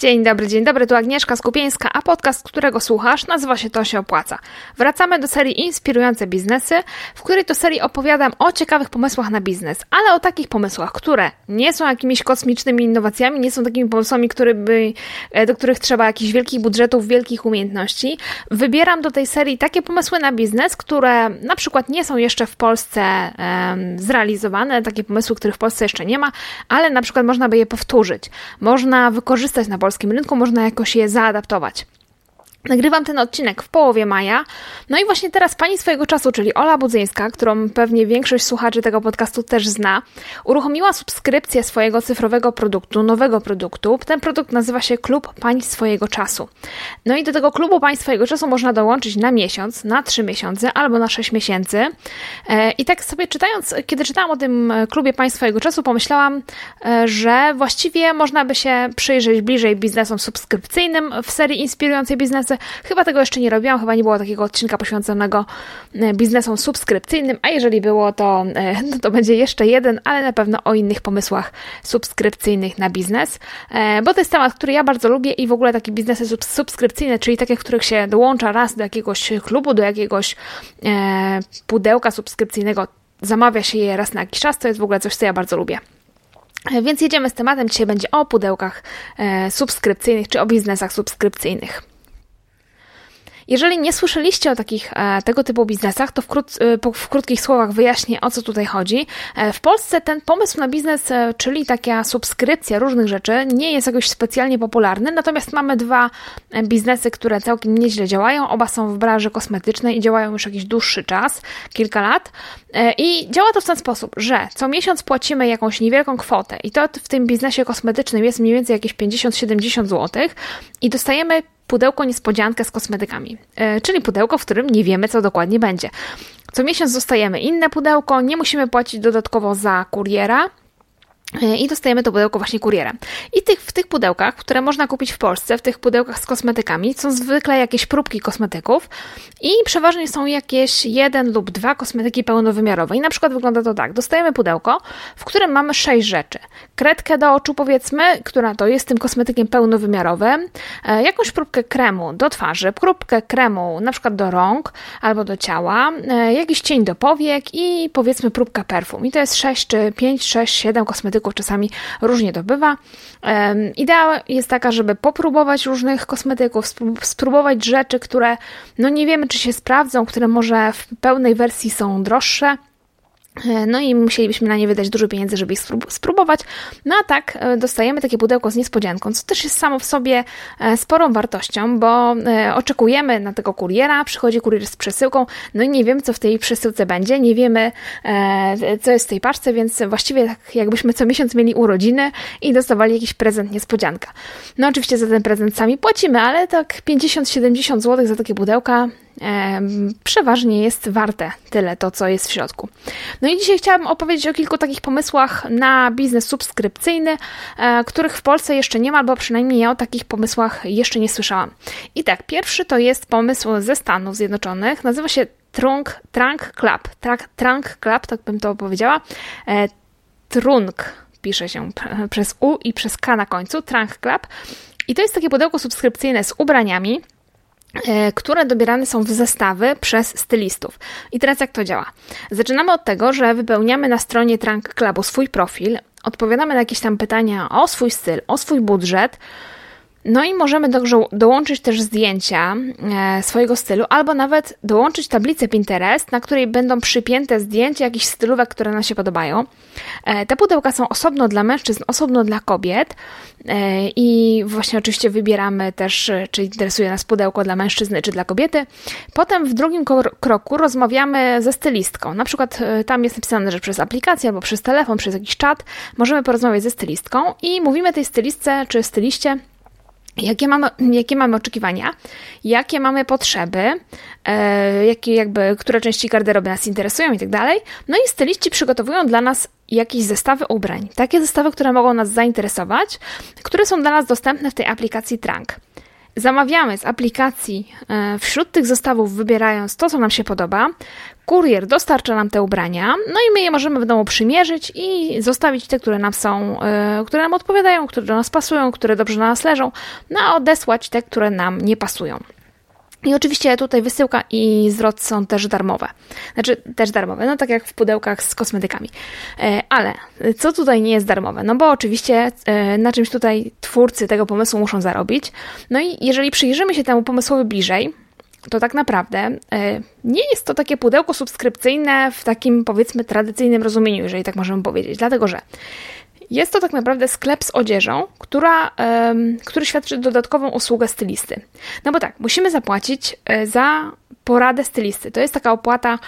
Dzień dobry, dzień dobry, tu Agnieszka Skupieńska, a podcast, którego słuchasz, nazywa się To się opłaca. Wracamy do serii Inspirujące biznesy, w której to serii opowiadam o ciekawych pomysłach na biznes, ale o takich pomysłach, które nie są jakimiś kosmicznymi innowacjami, nie są takimi pomysłami, które by, e, do których trzeba jakichś wielkich budżetów, wielkich umiejętności. Wybieram do tej serii takie pomysły na biznes, które na przykład nie są jeszcze w Polsce um, zrealizowane, takie pomysły, których w Polsce jeszcze nie ma, ale na przykład można by je powtórzyć. Można wykorzystać na polskim rynku, można jakoś je zaadaptować. Nagrywam ten odcinek w połowie maja. No i właśnie teraz pani swojego czasu, czyli Ola Budzyńska, którą pewnie większość słuchaczy tego podcastu też zna, uruchomiła subskrypcję swojego cyfrowego produktu, nowego produktu. Ten produkt nazywa się Klub Pań swojego czasu. No i do tego klubu Pań swojego czasu można dołączyć na miesiąc, na trzy miesiące albo na sześć miesięcy. E, I tak sobie czytając, kiedy czytałam o tym klubie Pań swojego czasu, pomyślałam, e, że właściwie można by się przyjrzeć bliżej biznesom subskrypcyjnym w serii Inspirującej Chyba tego jeszcze nie robiłam, chyba nie było takiego odcinka poświęconego e, biznesom subskrypcyjnym, a jeżeli było, to, e, no to będzie jeszcze jeden, ale na pewno o innych pomysłach subskrypcyjnych na biznes, e, bo to jest temat, który ja bardzo lubię i w ogóle takie biznesy subskrypcyjne, czyli takie, w których się dołącza raz do jakiegoś klubu, do jakiegoś pudełka subskrypcyjnego, zamawia się je raz na jakiś czas, to jest w ogóle coś, co ja bardzo lubię. Więc jedziemy z tematem. Dzisiaj będzie o pudełkach subskrypcyjnych czy o biznesach subskrypcyjnych. Jeżeli nie słyszeliście o takich e, tego typu biznesach, to w, krót, e, w krótkich słowach wyjaśnię o co tutaj chodzi. E, w Polsce ten pomysł na biznes, czyli taka subskrypcja różnych rzeczy, nie jest jakoś specjalnie popularny, natomiast mamy dwa biznesy, które całkiem nieźle działają. Oba są w branży kosmetycznej i działają już jakiś dłuższy czas, kilka lat. I działa to w ten sposób, że co miesiąc płacimy jakąś niewielką kwotę i to w tym biznesie kosmetycznym jest mniej więcej jakieś 50-70 zł i dostajemy pudełko niespodziankę z kosmetykami, e, czyli pudełko, w którym nie wiemy, co dokładnie będzie. Co miesiąc dostajemy inne pudełko, nie musimy płacić dodatkowo za kuriera, I dostajemy to pudełko właśnie kurierem. I tych, w tych pudełkach, które można kupić w Polsce, w tych pudełkach z kosmetykami, są zwykle jakieś próbki kosmetyków i przeważnie są jakieś jeden lub dwa kosmetyki pełnowymiarowe. I na przykład wygląda to tak. Dostajemy pudełko, w którym mamy sześć rzeczy. Kredkę do oczu powiedzmy, która to jest tym kosmetykiem pełnowymiarowym, e, jakąś próbkę kremu do twarzy, próbkę kremu na przykład do rąk albo do ciała, e, jakiś cień do powiek i powiedzmy próbka perfum. I to jest sześć czy pięć, sześć, siedem kosmetyków kosmetyków czasami różnie to bywa. Idea jest taka, żeby popróbować różnych kosmetyków, spróbować rzeczy, które no nie wiemy, czy się sprawdzą, które może w pełnej wersji są droższe no i musielibyśmy na nie wydać dużo pieniędzy, żeby ich spróbować. No a tak e, dostajemy takie pudełko z niespodzianką, co też jest samo w sobie e, sporą wartością, bo oczekujemy na tego kuriera, przychodzi kurier z przesyłką, no i nie wiemy, co w tej przesyłce będzie, nie wiemy, co jest w tej paczce, więc właściwie tak jakbyśmy co miesiąc mieli urodziny i dostawali jakiś prezent niespodzianka. No oczywiście za ten prezent sami płacimy, ale tak 50-70 zł za takie pudełka przeważnie jest warte tyle to, co jest w środku. No i dzisiaj chciałabym opowiedzieć o kilku takich pomysłach na biznes subskrypcyjny, e, których w Polsce jeszcze nie ma, albo przynajmniej ja o takich pomysłach jeszcze nie słyszałam. I tak, pierwszy to jest pomysł ze Stanów Zjednoczonych, nazywa się Trunk, Trunk Club. Trunk, Trunk Club, tak bym to powiedziała. E, trunk pisze się przez U i przez K na końcu, Trunk Club. I to jest takie pudełko subskrypcyjne z ubraniami, które dobierane są w zestawy przez stylistów. I teraz jak to działa? Zaczynamy od tego, że wypełniamy na stronie Trunk Clubu swój profil, odpowiadamy na jakieś tam pytania o swój styl, o swój budżet, no i możemy do, dołączyć też zdjęcia e, swojego stylu, albo nawet dołączyć tablicę Pinterest, na której będą przypięte zdjęcia jakichś stylówek, które nam się podobają. E, te pudełka są osobno dla mężczyzn, osobno dla kobiet e, i właśnie oczywiście wybieramy też, czy interesuje nas pudełko dla mężczyzny czy dla kobiety. Potem w drugim kroku rozmawiamy ze stylistką. Na przykład tam jest napisane, że przez aplikację albo przez telefon, przez jakiś czat możemy porozmawiać ze stylistką i mówimy tej stylistce czy styliście, Jakie mamy, jakie mamy oczekiwania, jakie mamy potrzeby, e, jakie jakby, które części garderoby nas interesują i tak dalej. No i styliści przygotowują dla nas jakieś zestawy ubrań. Takie zestawy, które mogą nas zainteresować, które są dla nas dostępne w tej aplikacji Trunk. Zamawiamy z aplikacji e, wśród tych zestawów, wybierając to, co nam się podoba. Kurier dostarcza nam te ubrania, no i my je możemy w domu przymierzyć i zostawić te, które nam są, e, które nam odpowiadają, które do nas pasują, które dobrze na nas leżą, no a odesłać te, które nam nie pasują. I oczywiście tutaj wysyłka i zwrot są też darmowe. Znaczy, też darmowe, no tak jak w pudełkach z kosmetykami. E, ale co tutaj nie jest darmowe? No bo oczywiście e, na czymś tutaj twórcy tego pomysłu muszą zarobić. No i jeżeli przyjrzymy się temu pomysłowi bliżej, to tak naprawdę e, nie jest to takie pudełko subskrypcyjne w takim powiedzmy tradycyjnym rozumieniu, jeżeli tak możemy powiedzieć. Dlatego, że jest to tak naprawdę sklep z odzieżą, która, który świadczy dodatkową usługę stylisty. No bo tak, musimy zapłacić e, za poradę stylisty. To jest taka opłata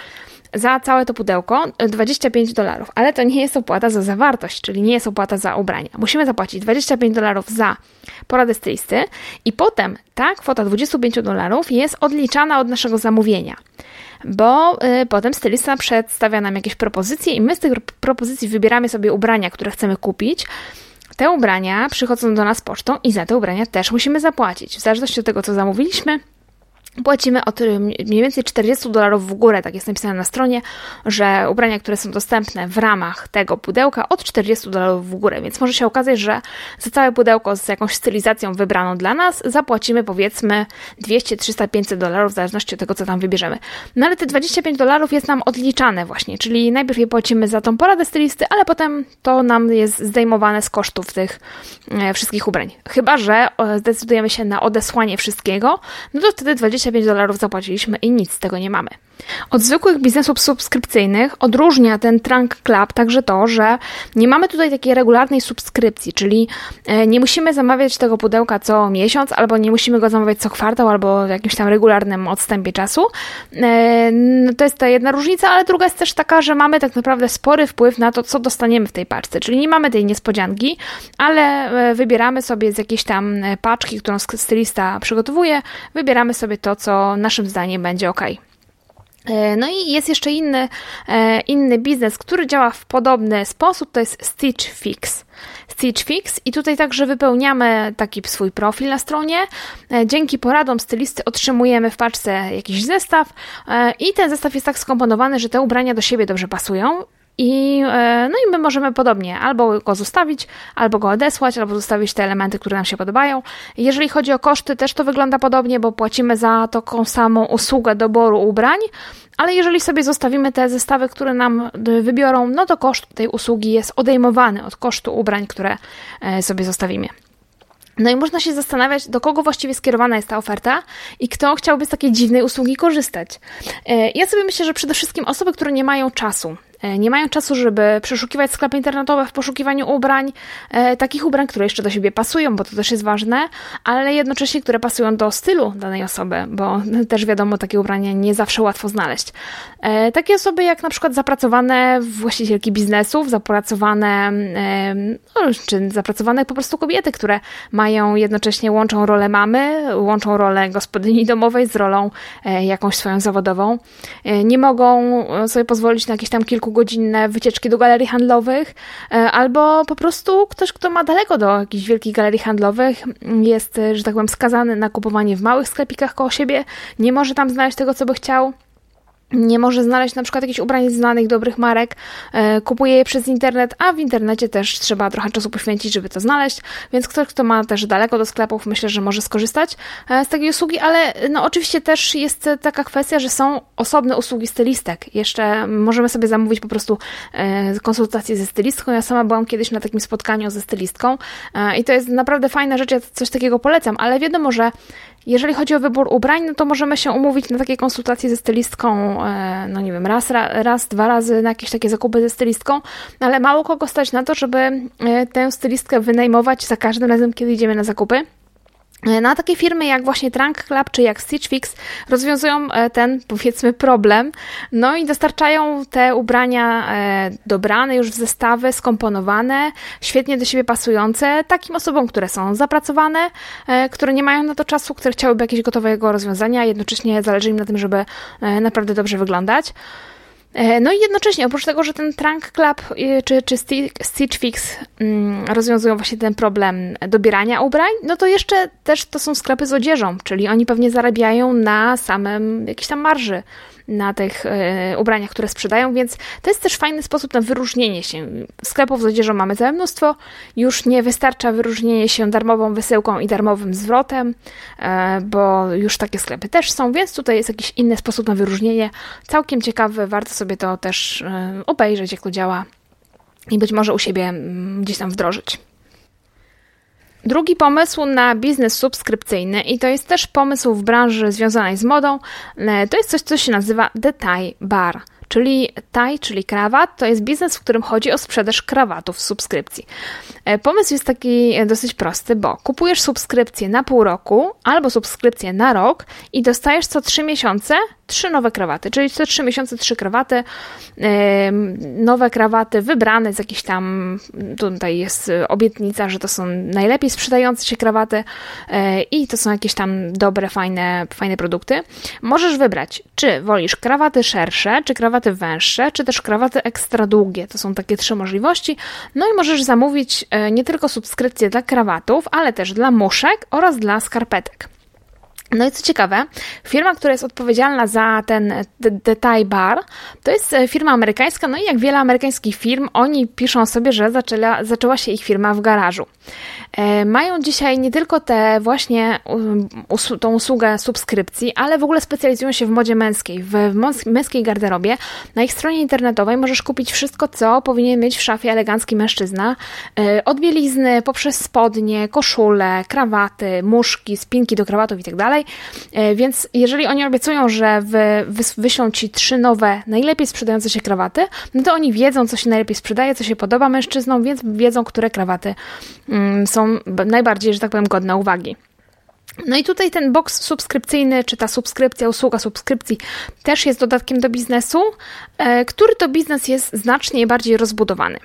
za całe to pudełko 25 dolarów, ale to nie jest opłata za zawartość, czyli nie jest opłata za ubrania. Musimy zapłacić 25 dolarów za poradę stylisty i potem ta kwota 25 dolarów jest odliczana od naszego zamówienia bo y, potem stylista przedstawia nam jakieś propozycje i my z tych propozycji wybieramy sobie ubrania, które chcemy kupić. Te ubrania przychodzą do nas pocztą i za te ubrania też musimy zapłacić. W zależności od tego, co zamówiliśmy, Płacimy od mniej więcej 40 dolarów w górę, tak jest napisane na stronie, że ubrania, które są dostępne w ramach tego pudełka, od 40 dolarów w górę, więc może się okazać, że za całe pudełko z jakąś stylizacją wybraną dla nas zapłacimy powiedzmy 200, 300, 500 dolarów, w zależności od tego, co tam wybierzemy. No ale te 25 dolarów jest nam odliczane właśnie, czyli najpierw je płacimy za tą poradę stylisty, ale potem to nam jest zdejmowane z kosztów tych e, wszystkich ubrań. Chyba, że zdecydujemy się na odesłanie wszystkiego, no to wtedy 20 25 dolarów zapłaciliśmy i nic z tego nie mamy. Od zwykłych biznesów subskrypcyjnych odróżnia ten Trunk Club także to, że nie mamy tutaj takiej regularnej subskrypcji, czyli e, nie musimy zamawiać tego pudełka co miesiąc, albo nie musimy go zamawiać co kwartał, albo w jakimś tam regularnym odstępie czasu. E, to jest ta jedna różnica, ale druga jest też taka, że mamy tak naprawdę spory wpływ na to, co dostaniemy w tej paczce, czyli nie mamy tej niespodzianki, ale e, wybieramy sobie z jakiejś tam paczki, którą stylista przygotowuje, wybieramy sobie to, co naszym zdaniem będzie ok. E, no i jest jeszcze inny, e, inny biznes, który działa w podobny sposób, to jest Stitch Fix. Stitch Fix i tutaj także wypełniamy taki swój profil na stronie. E, dzięki poradom stylisty otrzymujemy w paczce jakiś zestaw i ten zestaw jest tak skomponowany, że te ubrania do siebie dobrze pasują i, e, no i my możemy podobnie albo go zostawić, albo go odesłać, albo zostawić te elementy, które nam się podobają. Jeżeli chodzi o koszty, też to wygląda podobnie, bo płacimy za taką samą usługę doboru ubrań, ale jeżeli sobie zostawimy te zestawy, które nam wybiorą, no to koszt tej usługi jest odejmowany od kosztu ubrań, które e, sobie zostawimy. No i można się zastanawiać, do kogo właściwie skierowana jest ta oferta i kto chciałby z takiej dziwnej usługi korzystać. E, ja sobie myślę, że przede wszystkim osoby, które nie mają czasu E, nie mają czasu, żeby przeszukiwać sklepy internetowe w poszukiwaniu ubrań, e, takich ubrań, które jeszcze do siebie pasują, bo to też jest ważne, ale jednocześnie, które pasują do stylu danej osoby, bo też wiadomo, takie ubrania nie zawsze łatwo znaleźć. E, takie osoby jak na przykład zapracowane właścicielki biznesów, zapracowane, no, czy zapracowane po prostu kobiety, które mają jednocześnie, łączą rolę mamy, łączą rolę gospodyni domowej z rolą jakąś swoją zawodową. Nie mogą sobie pozwolić na jakieś tam kilku kilkugodzinne wycieczki do galerii handlowych, e, albo po prostu ktoś, kto ma daleko do jakichś wielkich galerii handlowych, jest, e, że tak powiem, skazany na kupowanie w małych sklepikach koło siebie, nie może tam znaleźć tego, co by chciał nie może znaleźć na przykład jakichś ubrań znanych, dobrych marek, e, kupuje je przez internet, a w internecie też trzeba trochę czasu poświęcić, żeby to znaleźć, więc ktoś, kto ma też daleko do sklepów, myślę, że może skorzystać e, z takiej usługi, ale no oczywiście też jest taka kwestia, że są osobne usługi stylistek. Jeszcze możemy sobie zamówić po prostu e, konsultację ze stylistką. Ja sama byłam kiedyś na takim spotkaniu ze stylistką i to jest naprawdę fajna rzecz, ja coś takiego polecam, ale wiadomo, że jeżeli chodzi o wybór ubrań, no to możemy się umówić na takie konsultacje ze stylistką, e, no nie wiem, raz, raz, dwa razy na jakieś takie zakupy ze stylistką, ale mało kogo stać na to, żeby e, tę stylistkę wynajmować za każdym razem, kiedy idziemy na zakupy. No a takie firmy jak właśnie Trunk Club czy jak Stitch Fix rozwiązują e, ten powiedzmy problem, no i dostarczają te ubrania e, dobrane już w zestawy, skomponowane, świetnie do siebie pasujące takim osobom, które są zapracowane, e, które nie mają na to czasu, które chciałyby jakiegoś gotowego rozwiązania, jednocześnie zależy im na tym, żeby naprawdę dobrze wyglądać. E, no i jednocześnie, oprócz tego, że ten Trunk Club e, czy, czy Stitch Fix mm, rozwiązują właśnie ten problem dobierania ubrań, no to jeszcze też to są sklepy z odzieżą, czyli oni pewnie zarabiają na samym jakiejś tam marży na tych e, ubraniach, które sprzedają, więc to jest też fajny sposób na wyróżnienie się. Sklepów z odzieżą mamy całe mnóstwo, już nie wystarcza wyróżnienie się darmową wysyłką i darmowym zwrotem, e, bo już takie sklepy też są, więc tutaj jest jakiś inny sposób na wyróżnienie. Całkiem ciekawy, warto sobie to też e, obejrzeć, jak to działa i być może u siebie mm, gdzieś tam wdrożyć. Drugi pomysł na biznes subskrypcyjny, i to jest też pomysł w branży związanej z modą, e, to jest coś, co się nazywa Tie Bar. Czyli tie, czyli krawat, to jest biznes, w którym chodzi o sprzedaż krawatów w subskrypcji. E, pomysł jest taki dosyć prosty, bo kupujesz subskrypcję na pół roku albo subskrypcję na rok i dostajesz co trzy miesiące trzy nowe krawaty, czyli co trzy miesiące trzy krawaty, nowe krawaty wybrane z jakichś tam, tutaj jest obietnica, że to są najlepiej sprzedające się krawaty e, i to są jakieś tam dobre, fajne, fajne produkty. Możesz wybrać, czy wolisz krawaty szersze, czy krawaty węższe, czy też krawaty ekstra długie. To są takie trzy możliwości. No i możesz zamówić e, nie tylko subskrypcję dla krawatów, ale też dla muszek oraz dla skarpetek. No i co ciekawe, firma, która jest odpowiedzialna za ten The Thai Bar, to jest e, firma amerykańska, no i jak wiele amerykańskich firm, oni piszą sobie, że zaczęła, zaczęła się ich firma w garażu. E, mają dzisiaj nie tylko tę właśnie tą usługę subskrypcji, ale w ogóle specjalizują się w modzie męskiej, w męskiej garderobie. Na ich stronie internetowej możesz kupić wszystko, co powinien mieć w szafie elegancki mężczyzna. E, od bielizny, poprzez spodnie, koszule, krawaty, muszki, spinki do krawatów itd. E, więc jeżeli oni obiecują, że wy, wyślą ci trzy nowe, najlepiej sprzedające się krawaty, no to oni wiedzą, co się najlepiej sprzedaje, co się podoba mężczyznom, więc wiedzą, które krawaty mm, są najbardziej, że tak powiem, godne uwagi. No i tutaj ten box subskrypcyjny, czy ta subskrypcja, usługa subskrypcji też jest dodatkiem do biznesu, e, który to biznes jest znacznie bardziej rozbudowany.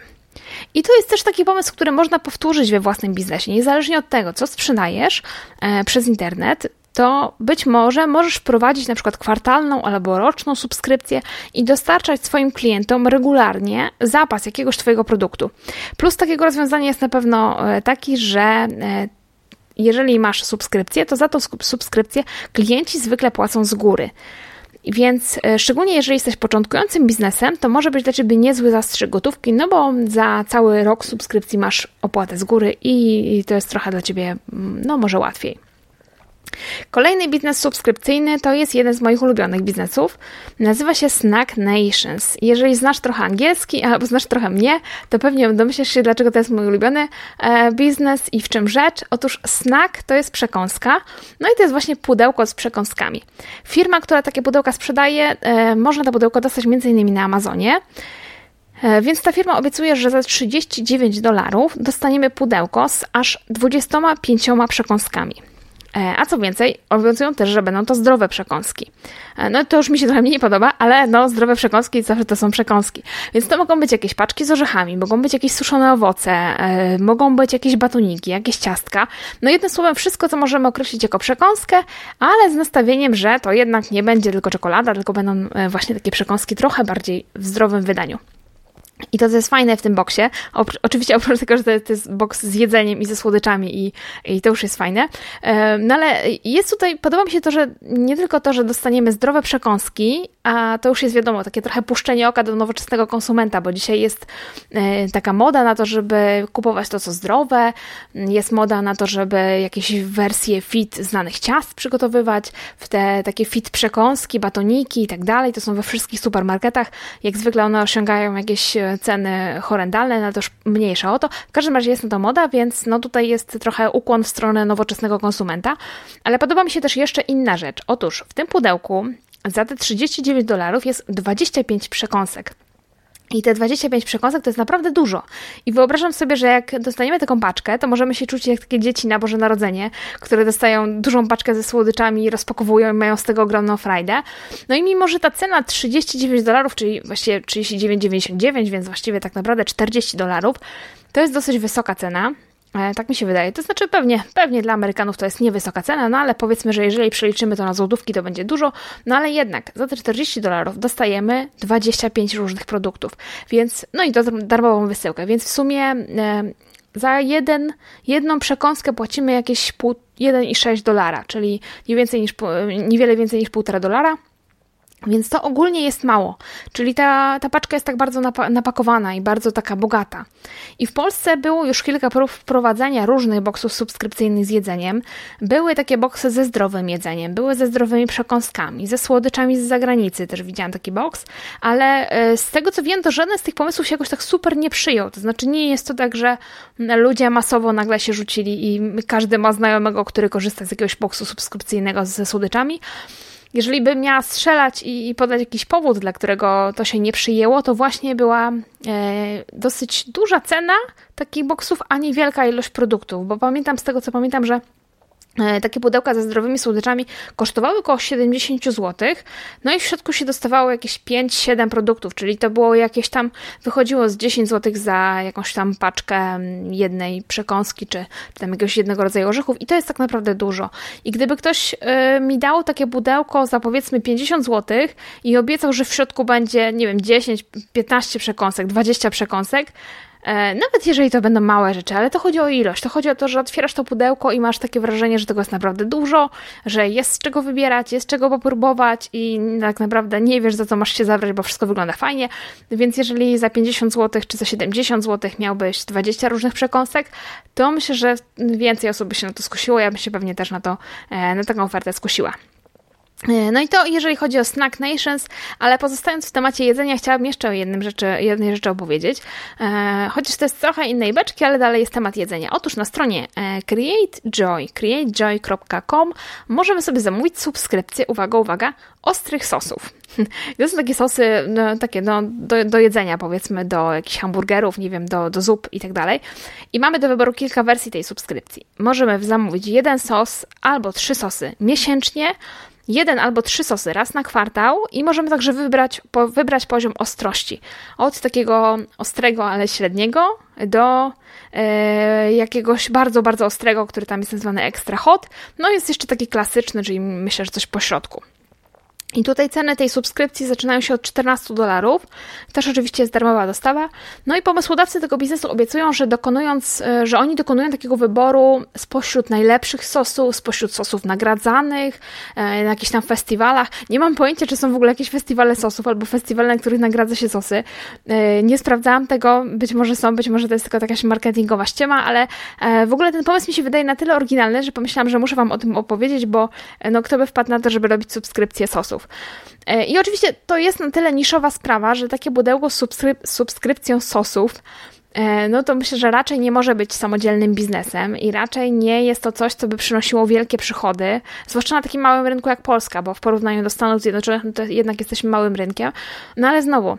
I to jest też taki pomysł, który można powtórzyć we własnym biznesie. Niezależnie od tego, co sprzedajesz e, przez internet, to być może możesz wprowadzić na przykład kwartalną albo roczną subskrypcję i dostarczać swoim klientom regularnie zapas jakiegoś Twojego produktu. Plus takiego rozwiązania jest na pewno e, taki, że e, jeżeli masz subskrypcję, to za tą subskrypcję klienci zwykle płacą z góry. Więc e, szczególnie jeżeli jesteś początkującym biznesem, to może być dla Ciebie niezły zastrzyk gotówki, no bo za cały rok subskrypcji masz opłatę z góry i to jest trochę dla Ciebie, mm, no może łatwiej. Kolejny biznes subskrypcyjny to jest jeden z moich ulubionych biznesów. Nazywa się Snack Nations. Jeżeli znasz trochę angielski albo znasz trochę mnie, to pewnie domyślisz się, dlaczego to jest mój ulubiony e, biznes i w czym rzecz. Otóż snack to jest przekąska, no i to jest właśnie pudełko z przekąskami. Firma, która takie pudełka sprzedaje, e, można to pudełko dostać m.in. na Amazonie. E, więc ta firma obiecuje, że za 39 dolarów dostaniemy pudełko z aż 25 przekąskami. E, a co więcej, obowiązują też, że będą to zdrowe przekąski. E, no to już mi się trochę mniej podoba, ale no zdrowe przekąski zawsze to są przekąski. Więc to mogą być jakieś paczki z orzechami, mogą być jakieś suszone owoce, e, mogą być jakieś batoniki, jakieś ciastka. No jednym słowem wszystko, co możemy określić jako przekąskę, ale z nastawieniem, że to jednak nie będzie tylko czekolada, tylko będą właśnie takie przekąski trochę bardziej w zdrowym wydaniu. I to, co jest fajne w tym boksie, oczywiście oprócz tego, że to jest boks z jedzeniem i ze słodyczami i, i to już jest fajne, no ale jest tutaj, podoba mi się to, że nie tylko to, że dostaniemy zdrowe przekąski, a to już jest wiadomo, takie trochę puszczenie oka do nowoczesnego konsumenta, bo dzisiaj jest e, taka moda na to, żeby kupować to, co zdrowe, jest moda na to, żeby jakieś wersje fit znanych ciast przygotowywać, w te takie fit przekąski, batoniki i tak dalej, to są we wszystkich supermarketach, jak zwykle one osiągają jakieś ceny horrendalne, no to już mniejsza o to. W każdym razie jest to moda, więc no tutaj jest trochę ukłon w stronę nowoczesnego konsumenta. Ale podoba mi się też jeszcze inna rzecz. Otóż w tym pudełku za te 39 dolarów jest 25 przekąsek. I te 25 przekąsek to jest naprawdę dużo. I wyobrażam sobie, że jak dostaniemy taką paczkę, to możemy się czuć jak takie dzieci na Boże Narodzenie, które dostają dużą paczkę ze słodyczami, rozpakowują i mają z tego ogromną frajdę. No i mimo, że ta cena 39 dolarów, czyli właściwie 39,99, więc właściwie tak naprawdę 40 dolarów, to jest dosyć wysoka cena, Tak mi się wydaje. To znaczy pewnie, pewnie dla Amerykanów to jest niewysoka cena, no ale powiedzmy, że jeżeli przeliczymy to na złotówki, to będzie dużo, no ale jednak za te 40 dolarów dostajemy 25 różnych produktów, więc, no i do darmową wysyłkę, więc w sumie e, za jeden, jedną przekąskę płacimy jakieś 1,6 dolara, czyli nie więcej niż, niewiele więcej niż 1,5 dolara. Więc to ogólnie jest mało, czyli ta, ta paczka jest tak bardzo napakowana i bardzo taka bogata. I w Polsce było już kilka prób wprowadzania różnych boksów subskrypcyjnych z jedzeniem. Były takie boksy ze zdrowym jedzeniem, były ze zdrowymi przekąskami, ze słodyczami z zagranicy też widziałam taki boks, ale e, z tego co wiem, to żaden z tych pomysłów się jakoś tak super nie przyjął. To znaczy nie jest to tak, że ludzie masowo nagle się rzucili i każdy ma znajomego, który korzysta z jakiegoś boksu subskrypcyjnego ze słodyczami. Jeżeli bym miała strzelać i, podać jakiś powód, dla którego to się nie przyjęło, to właśnie była e, dosyć duża cena takich boksów, a niewielka ilość produktów, bo pamiętam z tego, co pamiętam, że takie pudełka ze zdrowymi słodyczami kosztowały około 70 zł, no i w środku się dostawało jakieś 5-7 produktów, czyli to było jakieś tam, wychodziło z 10 zł za jakąś tam paczkę mm, jednej przekąski, czy, czy tam jakiegoś jednego rodzaju orzechów i to jest tak naprawdę dużo. I gdyby ktoś y, mi dał takie pudełko za powiedzmy 50 zł i obiecał, że w środku będzie, nie wiem, 10, 15 przekąsek, 20 przekąsek, E, nawet jeżeli to będą małe rzeczy, ale to chodzi o ilość. To chodzi o to, że otwierasz to pudełko i masz takie wrażenie, że tego jest naprawdę dużo, że jest z czego wybierać, jest czego popróbować i tak naprawdę nie wiesz, za co masz się zabrać, bo wszystko wygląda fajnie. Więc jeżeli za 50 zł czy za 70 zł miałbyś 20 różnych przekąsek, to myślę, że więcej osób by się na to skusiło. Ja bym się pewnie też na, to, e, na taką ofertę skusiła. E, no i to jeżeli chodzi o Snack Nations, ale pozostając w temacie jedzenia, chciałabym jeszcze o jednym rzeczy, jednej rzeczy opowiedzieć. E, chociaż to jest trochę innej beczki, ale dalej jest temat jedzenia. Otóż na stronie e, CreateJoy, createjoy.com możemy sobie zamówić subskrypcję, uwaga, uwaga, ostrych sosów. To są takie sosy, no, takie no, do, do jedzenia, powiedzmy, do jakichś hamburgerów, nie wiem, do, do zup i tak dalej. I mamy do wyboru kilka wersji tej subskrypcji. Możemy zamówić jeden sos albo trzy sosy miesięcznie, jeden albo trzy sosy raz na kwartał i możemy także wybrać, po, wybrać poziom ostrości. Od takiego ostrego, ale średniego do e, jakiegoś bardzo, bardzo ostrego, który tam jest nazwany extra hot. No jest jeszcze taki klasyczny, czyli myślę, że coś po środku. I tutaj ceny tej subskrypcji zaczynają się od 14 dolarów. Też oczywiście jest darmowa dostawa. No i pomysłodawcy tego biznesu obiecują, że dokonując, e, że oni dokonują takiego wyboru spośród najlepszych sosów, spośród sosów nagradzanych, e, na jakichś tam festiwalach. Nie mam pojęcia, czy są w ogóle jakieś festiwale sosów albo festiwale, na których nagradza się sosy. E, nie sprawdzałam tego, być może są, być może to jest tylko jakaś marketingowa ściema, ale w ogóle ten pomysł mi się wydaje na tyle oryginalny, że pomyślałam, że muszę Wam o tym opowiedzieć, bo no, kto by wpadł na to, żeby robić subskrypcję sosów. E, I oczywiście to jest na tyle niszowa sprawa, że takie pudełko z subskryp subskrypcją sosów e, no to myślę, że raczej nie może być samodzielnym biznesem i raczej nie jest to coś, co by przynosiło wielkie przychody, zwłaszcza na takim małym rynku jak Polska, bo w porównaniu do Stanów Zjednoczonych no to jednak jesteśmy małym rynkiem. No ale znowu,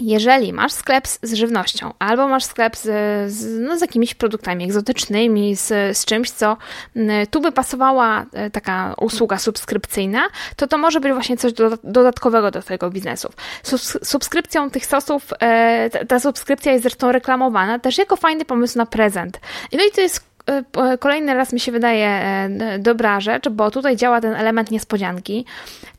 jeżeli masz sklep z żywnością, albo masz sklep z, z, no, z jakimiś produktami egzotycznymi, z, z czymś, co tu by pasowała e, taka usługa subskrypcyjna, to to może być właśnie coś do, dodatkowego do Twojego biznesu. subskrypcją tych sosów, e, ta, ta subskrypcja jest zresztą reklamowana też jako fajny pomysł na prezent. No i to jest kolejny raz mi się wydaje e, dobra rzecz, bo tutaj działa ten element niespodzianki,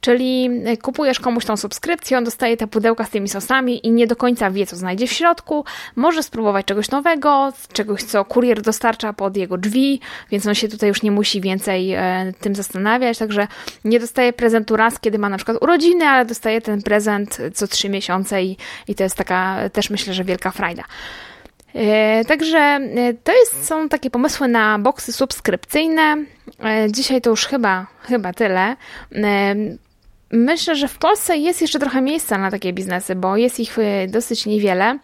czyli kupujesz komuś tą subskrypcję, on dostaje te pudełka z tymi sosami i nie do końca wie, co znajdzie w środku, może spróbować czegoś nowego, czegoś, co kurier dostarcza pod jego drzwi, więc on się tutaj już nie musi więcej e, tym zastanawiać, także nie dostaje prezentu raz, kiedy ma na przykład urodziny, ale dostaje ten prezent co trzy miesiące i, i to jest taka też myślę, że wielka frajda. E, także e, to jest, są takie pomysły na boksy subskrypcyjne. E, dzisiaj to już chyba, chyba tyle. Myślę, że w Polsce jest jeszcze trochę miejsca na takie biznesy, bo jest ich dosyć niewiele.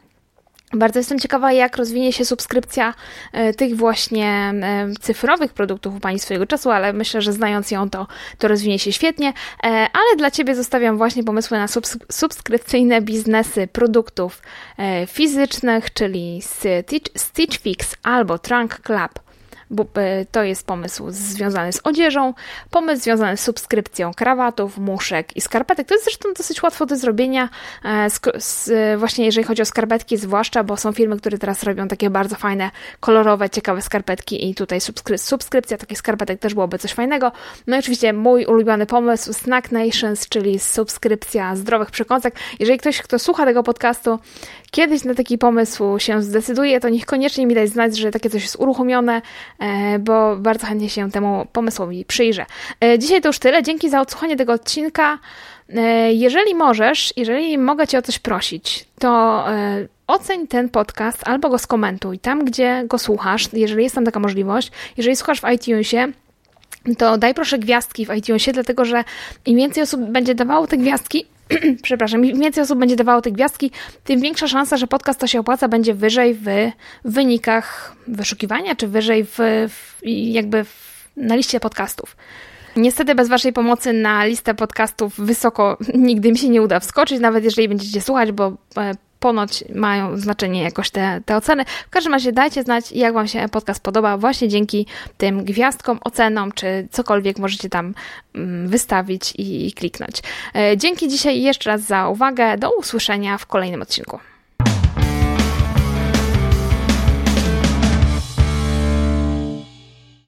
Bardzo jestem ciekawa, jak rozwinie się subskrypcja e, tych właśnie e, cyfrowych produktów u Pani swojego czasu, ale myślę, że znając ją, to, to rozwinie się świetnie. E, ale dla Ciebie zostawiam właśnie pomysły na subskrypcyjne biznesy produktów fizycznych, czyli Stitch, Stitch Fix albo Trunk Club. Bo e, to jest pomysł związany z odzieżą, pomysł związany z subskrypcją krawatów, muszek i skarpetek. To jest zresztą dosyć łatwo do zrobienia, e, z, właśnie jeżeli chodzi o skarpetki, zwłaszcza, bo są firmy, które teraz robią takie bardzo fajne, kolorowe, ciekawe skarpetki i tutaj subskry subskrypcja takich skarpetek też byłoby coś fajnego. No i oczywiście mój ulubiony pomysł Snack Nations, czyli subskrypcja zdrowych przekąsek. Jeżeli ktoś, kto słucha tego podcastu, kiedyś na taki pomysł się zdecyduje, to niech koniecznie mi dać znać, że takie coś jest uruchomione, e, bo bardzo chętnie się temu pomysłowi przyjrzę. E, dzisiaj to już tyle. Dzięki za odsłuchanie tego odcinka. E, jeżeli możesz, jeżeli mogę Cię o coś prosić, to oceń ten podcast albo go skomentuj tam, gdzie go słuchasz, jeżeli jest tam taka możliwość. Jeżeli słuchasz w iTunesie, to daj proszę gwiazdki w iTunesie, dlatego że im więcej osób będzie dawało te gwiazdki, przepraszam, im więcej osób będzie dawało te gwiazdki, tym większa szansa, że podcast to się opłaca będzie wyżej w wynikach wyszukiwania, czy wyżej w, w jakby w, na liście podcastów. Niestety bez Waszej pomocy na listę podcastów wysoko nigdy mi się nie uda wskoczyć, nawet jeżeli będziecie słuchać, bo e, ponoć mają znaczenie jakoś te, te oceny. W każdym razie dajcie znać, jak Wam się podcast podoba, właśnie dzięki tym gwiazdkom, ocenom, czy cokolwiek możecie tam mm, wystawić i kliknąć. E, dzięki dzisiaj jeszcze raz za uwagę. Do usłyszenia w kolejnym odcinku.